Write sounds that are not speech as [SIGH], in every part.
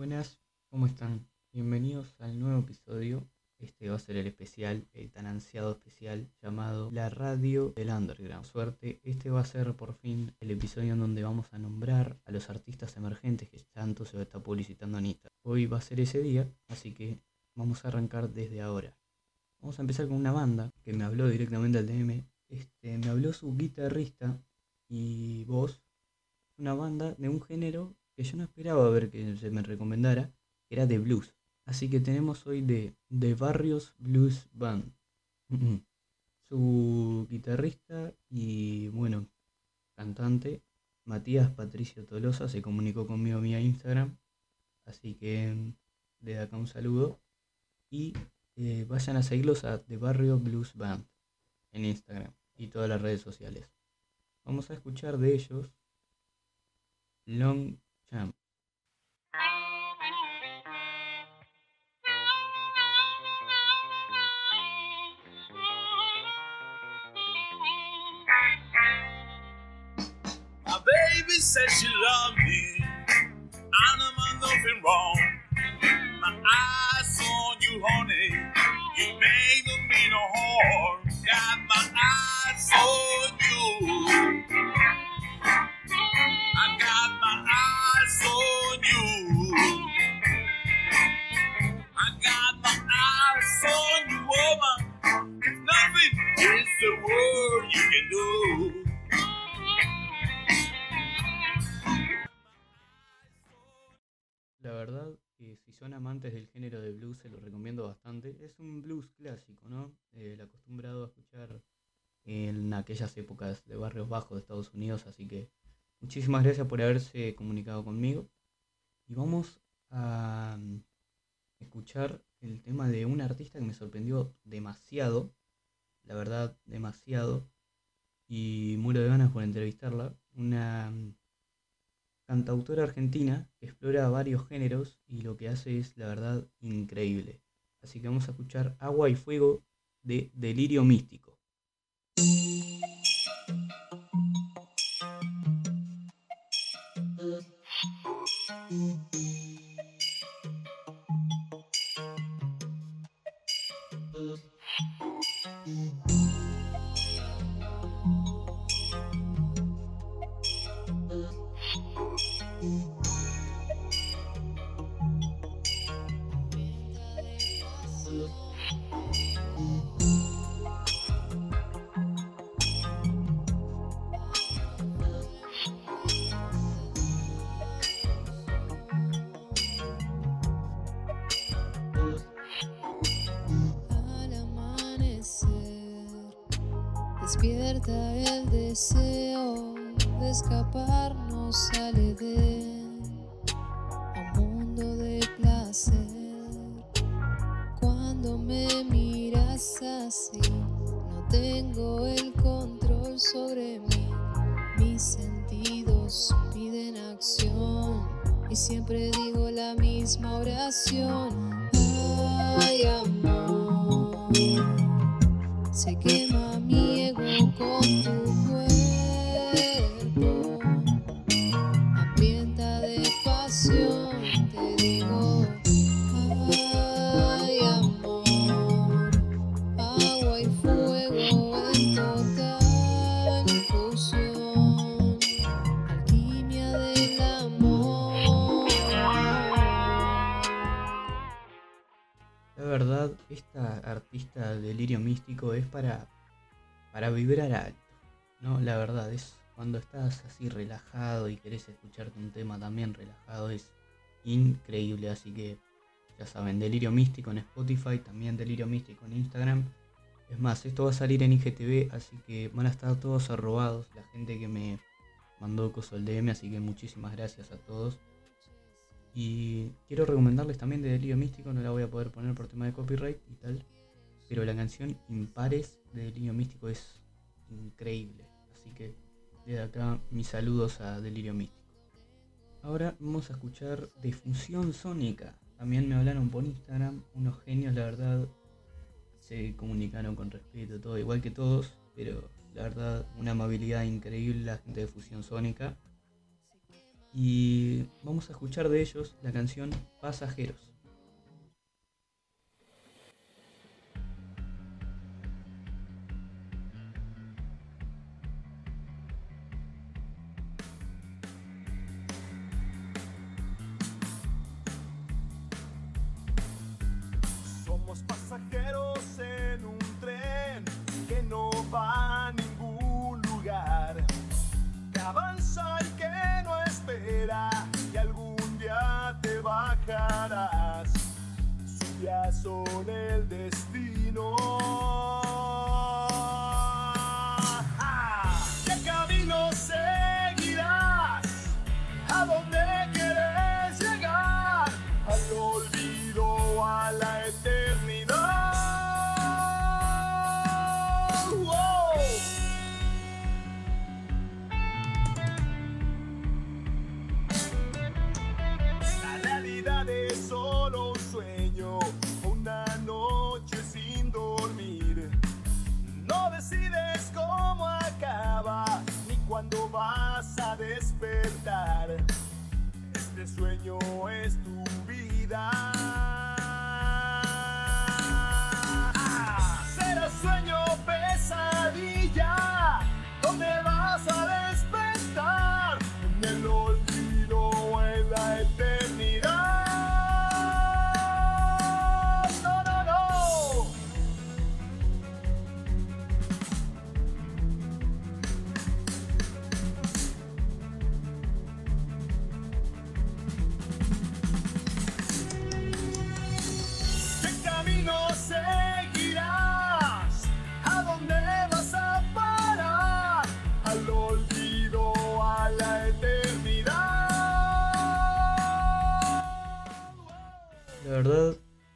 Buenas, ¿cómo están? Bienvenidos al nuevo episodio. Este va a ser el especial, el tan ansiado especial llamado La Radio del Underground. Suerte, este va a ser por fin el episodio en donde vamos a nombrar a los artistas emergentes que tanto se está publicitando en Instagram. Hoy va a ser ese día, así que vamos a arrancar desde ahora. Vamos a empezar con una banda que me habló directamente al DM. Este, me habló su guitarrista y voz. Una banda de un género que yo no esperaba ver que se me recomendara, era de blues. Así que tenemos hoy de, de Barrios Blues Band. Su guitarrista y, bueno, cantante, Matías Patricio Tolosa, se comunicó conmigo vía Instagram. Así que le da acá un saludo. Y eh, vayan a seguirlos a The Barrio Blues Band en Instagram y todas las redes sociales. Vamos a escuchar de ellos Long baby says she loved me, and I'm nothing wrong. My eyes on you, honey, you made me no harm. Got my eyes on amantes del género de blues se lo recomiendo bastante. Es un blues clásico, ¿no? Eh, el acostumbrado a escuchar en aquellas épocas de barrios bajos de Estados Unidos, así que muchísimas gracias por haberse comunicado conmigo. Y vamos a mm, escuchar el tema de un artista que me sorprendió demasiado, la verdad, demasiado, y muero de ganas por entrevistarla. Una mm, cantautora argentina que explora varios géneros y lo que hace es, la verdad, increíble. Así que vamos a escuchar Agua y Fuego de Delirio Místico. Despierta el deseo de escaparnos al Edén, un mundo de placer. Cuando me miras así, no tengo el control sobre mí. Mis sentidos piden acción y siempre digo la misma oración. Ay, amor, se quema La verdad, esta artista delirio místico es para, para vibrar alto, ¿no? La verdad, es cuando estás así relajado y querés escucharte un tema también relajado, es increíble. Así que, ya saben, delirio místico en Spotify, también delirio místico en Instagram. Es más, esto va a salir en IGTV, así que van a estar todos arrobados, la gente que me mandó coso el DM, así que muchísimas gracias a todos. Y quiero recomendarles también de Delirio Místico, no la voy a poder poner por tema de copyright y tal. Pero la canción Impares de Delirio Místico es increíble. Así que desde acá mis saludos a Delirio Místico. Ahora vamos a escuchar de Fusión Sónica. También me hablaron por Instagram, unos genios, la verdad. Se comunicaron con respeto, todo igual que todos, pero la verdad, una amabilidad increíble la gente de Fusión Sónica. Y vamos a escuchar de ellos la canción Pasajeros.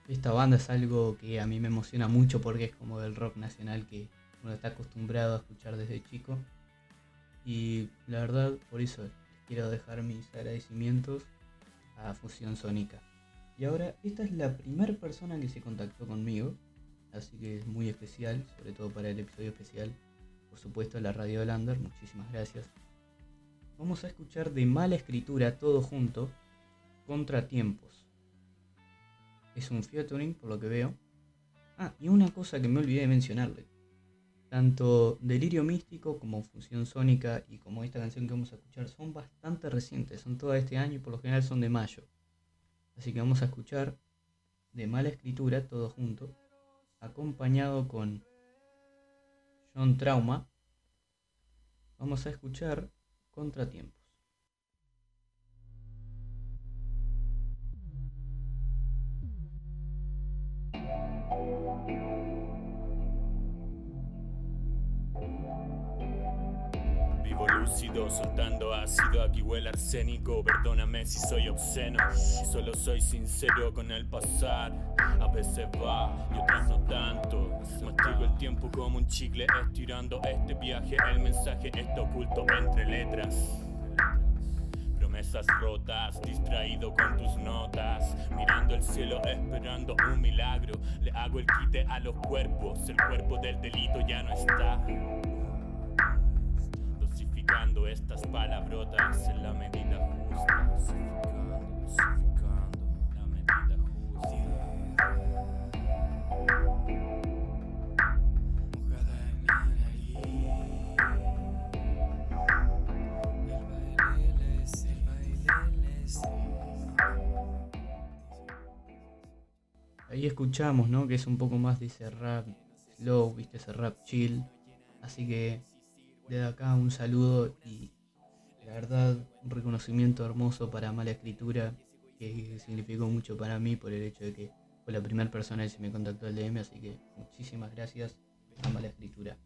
Esta banda es algo que a mí me emociona mucho porque es como del rock nacional que uno está acostumbrado a escuchar desde chico. Y la verdad, por eso quiero dejar mis agradecimientos a Fusión Sónica. Y ahora, esta es la primera persona que se contactó conmigo, así que es muy especial, sobre todo para el episodio especial. Por supuesto, la Radio de Lander, muchísimas gracias. Vamos a escuchar de mala escritura todo junto, Contratiempos. Es un featuring, por lo que veo. Ah, y una cosa que me olvidé de mencionarle. Tanto Delirio Místico como Fusión Sónica y como esta canción que vamos a escuchar son bastante recientes, son todas este año y por lo general son de mayo. Así que vamos a escuchar de mala escritura todo junto, acompañado con John Trauma. Vamos a escuchar Contratiempos. Vivo lúcido, soltando ácido, aquí huele arsénico. Perdóname si soy obsceno, solo soy sincero con el pasar. A veces va y otras no tanto. Mastigo el tiempo como un chicle, estirando este viaje. El mensaje está oculto entre letras. Promesas rotas, distraído con tus notas. Mirando el cielo, esperando un milagro. Le hago el quite a los cuerpos. El cuerpo del delito ya no está dosificando estas palabrotas en la medida justa. Ahí escuchamos, ¿no? Que es un poco más de ese rap slow, viste, ese rap chill. Así que desde acá un saludo y la verdad un reconocimiento hermoso para Mala Escritura que significó mucho para mí por el hecho de que fue la primera persona que se me contactó al DM, así que muchísimas gracias a Mala Escritura.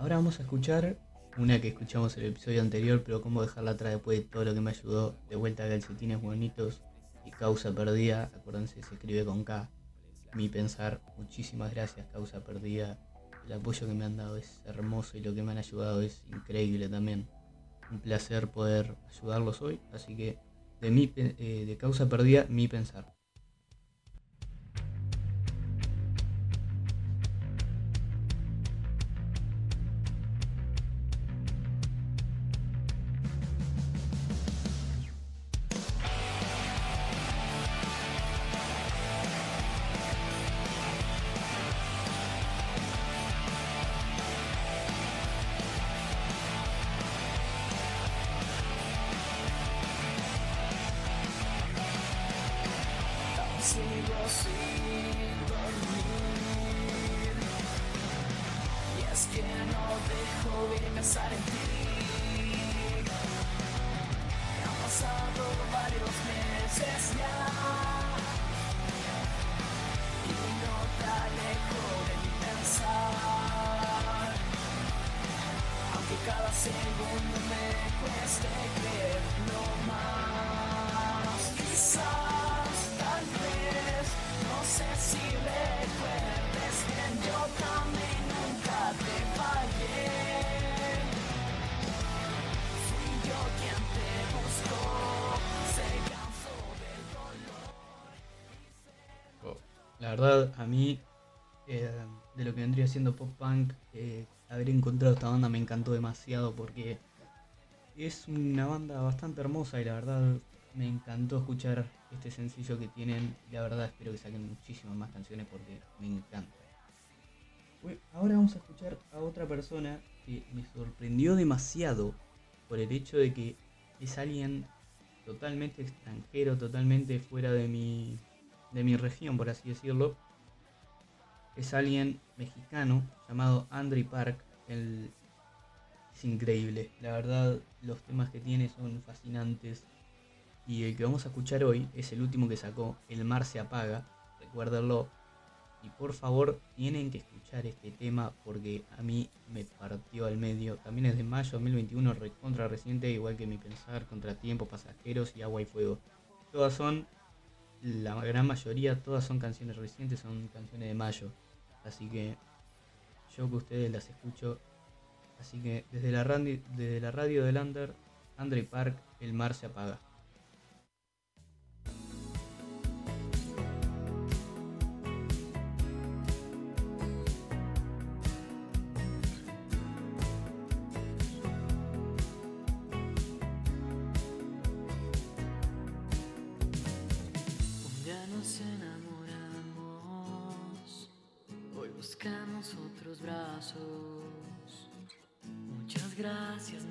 Ahora vamos a escuchar una que escuchamos en el episodio anterior, pero cómo dejarla atrás después de todo lo que me ayudó. De vuelta a calcetines bonitos y causa perdida, acuérdense, se escribe con K. Mi pensar, muchísimas gracias, causa perdida. El apoyo que me han dado es hermoso y lo que me han ayudado es increíble también. Un placer poder ayudarlos hoy, así que de, mi, eh, de causa perdida, mi pensar. Dejo de pensar en ti. Han pasado varios meses ya y no te alejo de mi pensar. Aunque cada segundo me cueste creerlo más. Quizás, tal vez, no sé si La verdad, a mí, eh, de lo que vendría siendo pop punk, eh, haber encontrado esta banda me encantó demasiado porque es una banda bastante hermosa y la verdad me encantó escuchar este sencillo que tienen. La verdad, espero que saquen muchísimas más canciones porque me encanta. Ahora vamos a escuchar a otra persona que me sorprendió demasiado por el hecho de que es alguien totalmente extranjero, totalmente fuera de mi, de mi región, por así decirlo. Es alguien mexicano llamado Andre Park. Él es increíble. La verdad, los temas que tiene son fascinantes. Y el que vamos a escuchar hoy es el último que sacó, El mar se apaga. Recuérdenlo. Y por favor, tienen que escuchar este tema porque a mí me partió al medio. También es de mayo 2021, contra reciente, igual que mi pensar, contratiempo, pasajeros y agua y fuego. Todas son, la gran mayoría, todas son canciones recientes, son canciones de mayo. Así que yo que ustedes las escucho. Así que desde la, randi- desde la radio del Under, Andre Park, el mar se apaga. Buscamos otros brazos. Muchas gracias,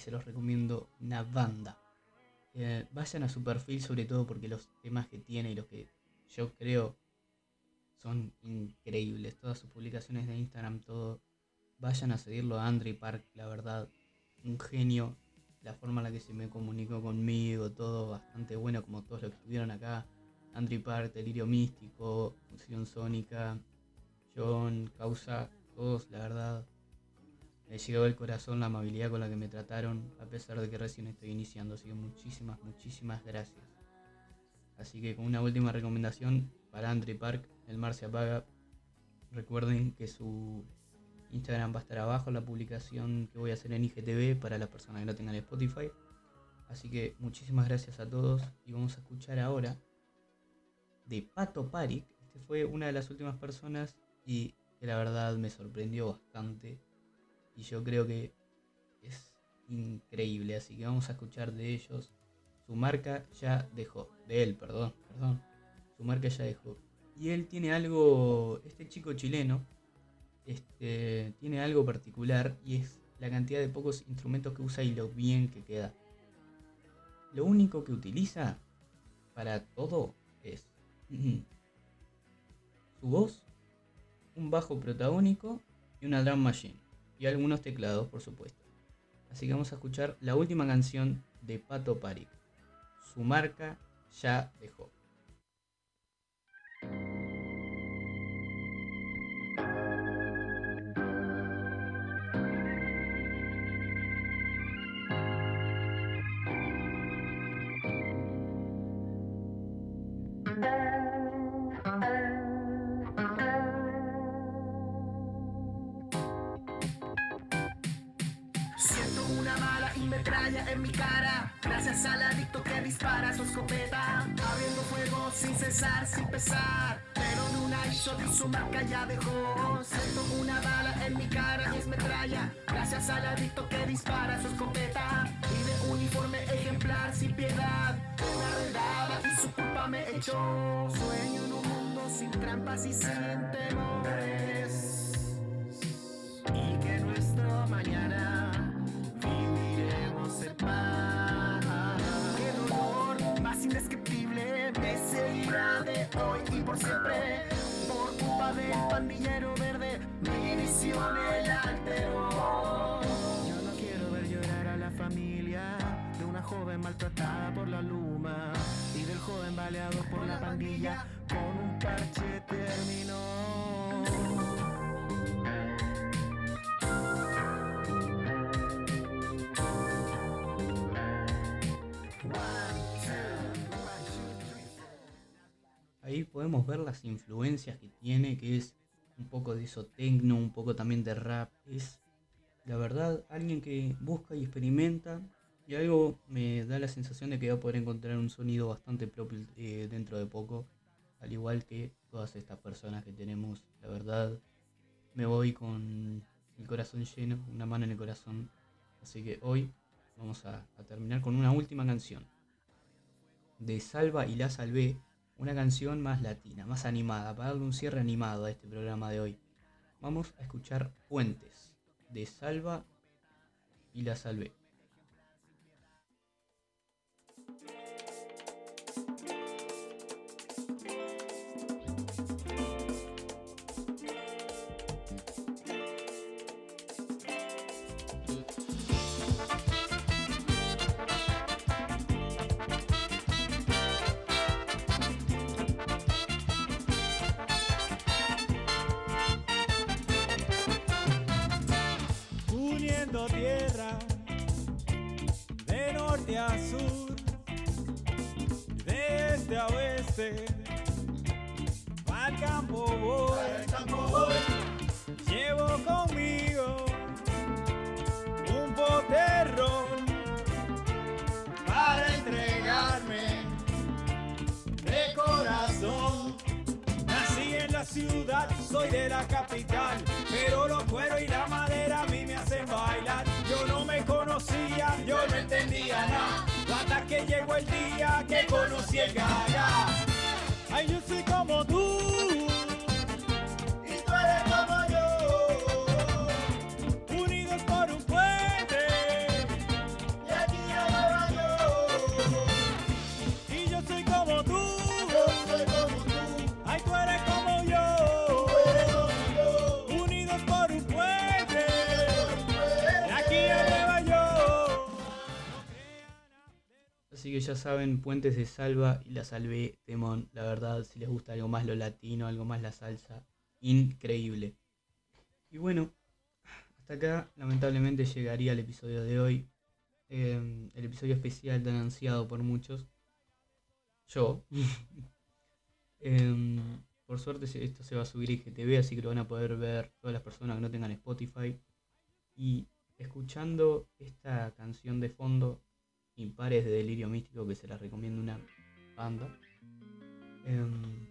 se los recomiendo una banda. Eh, vayan a su perfil sobre todo porque los temas que tiene y los que yo creo son increíbles. Todas sus publicaciones de Instagram, todo. Vayan a seguirlo a Andre Park, la verdad, un genio. La forma en la que se me comunicó conmigo, todo bastante bueno, como todos los que estuvieron acá. Andre Park, Delirio Místico, Función Sónica, John, Causa, todos, la verdad, me llegó al corazón la amabilidad con la que me trataron, a pesar de que recién estoy iniciando. Así que muchísimas, muchísimas gracias. Así que con una última recomendación para Andre Park, el mar se apaga. Recuerden que su Instagram va a estar abajo la publicación que voy a hacer en IGTV para las personas que no tengan Spotify. Así que muchísimas gracias a todos y vamos a escuchar ahora de Pato Parik. Este fue una de las últimas personas y que la verdad me sorprendió bastante y yo creo que es increíble, así que vamos a escuchar de ellos. Su marca ya dejó, de él, perdón, perdón. Su marca ya dejó. Y él tiene algo, este chico chileno, este, tiene algo particular y es la cantidad de pocos instrumentos que usa y lo bien que queda. Lo único que utiliza para todo es su voz, un bajo protagónico y una drum machine. Y algunos teclados, por supuesto. Así que vamos a escuchar la última canción de Pato Parik. Su marca ya dejó. Y metralla en mi cara. Gracias al adicto que dispara su escopeta. Abriendo fuego sin cesar, sin pesar. Pero de una shot y su marca ya dejó. Siento una bala en mi cara y es metralla. Gracias al adicto que dispara su escopeta. Y de uniforme ejemplar sin piedad. Una redada y su culpa me echó. Sueño en un mundo sin trampas y sin temores y que nuestro mañana maltratada por la luma y del joven baleado por la pandilla con un parche terminó. Ahí podemos ver las influencias que tiene, que es un poco de eso tecno, un poco también de rap. Es, la verdad, alguien que busca y experimenta. Y algo me da la sensación de que va a poder encontrar un sonido bastante propio eh, dentro de poco. Al igual que todas estas personas que tenemos. La verdad, me voy con el corazón lleno, una mano en el corazón. Así que hoy vamos a, terminar con una última canción. De Salva y La Salvé, una canción más latina, más animada, para darle un cierre animado a este programa de hoy. Vamos a escuchar Puentes, de Salva y La Salvé. Norte a sur, de este a oeste, al campo voy, llevo conmigo un poterrón para entregarme de corazón. Nací en la ciudad, soy de la capital, el día que conocí el gaga. Ay, yo soy como Así que ya saben, Puentes de Salva y La Salvé, Temón. La verdad, si les gusta algo más lo latino, algo más la salsa, increíble. Y bueno, hasta acá lamentablemente llegaría el episodio de hoy. Eh, el episodio especial tan ansiado por muchos. Yo. [LAUGHS] Em, por suerte esto se va a subir IGTV, así que lo van a poder ver todas las personas que no tengan Spotify. Y escuchando esta canción de fondo, Impares de Delirio Místico, que se las recomiendo una banda. Em,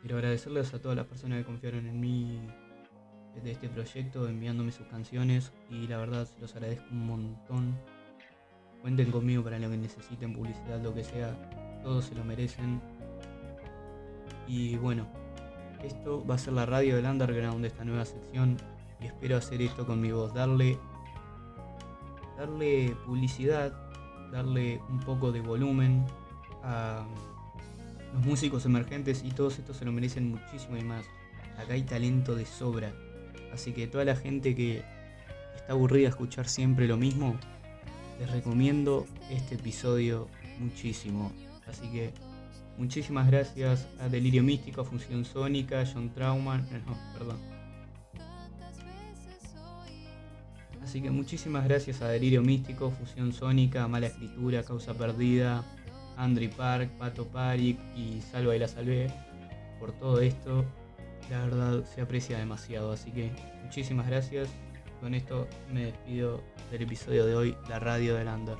quiero agradecerles a todas las personas que confiaron en mí de este proyecto, enviándome sus canciones y la verdad se los agradezco un montón. Cuenten conmigo para lo que necesiten, publicidad, lo que sea, todos se lo merecen. Y bueno, esto va a ser la radio del underground de esta nueva sección y espero hacer esto con mi voz, darle darle publicidad, darle un poco de volumen a los músicos emergentes y todos estos se lo merecen muchísimo y más. Acá hay talento de sobra. Así que toda la gente que está aburrida de escuchar siempre lo mismo, les recomiendo este episodio muchísimo. Así que muchísimas gracias a Delirio Místico, a Función Sónica, a John Trauman, eh, no, perdón. Así que muchísimas gracias a Delirio Místico, Fusión Sónica, Mala Escritura, Causa Perdida, Andri Park, Pato Parik y Salva y la Salvé por todo esto. La verdad se aprecia demasiado, así que muchísimas gracias. Con esto me despido del episodio de hoy, la radio del Under.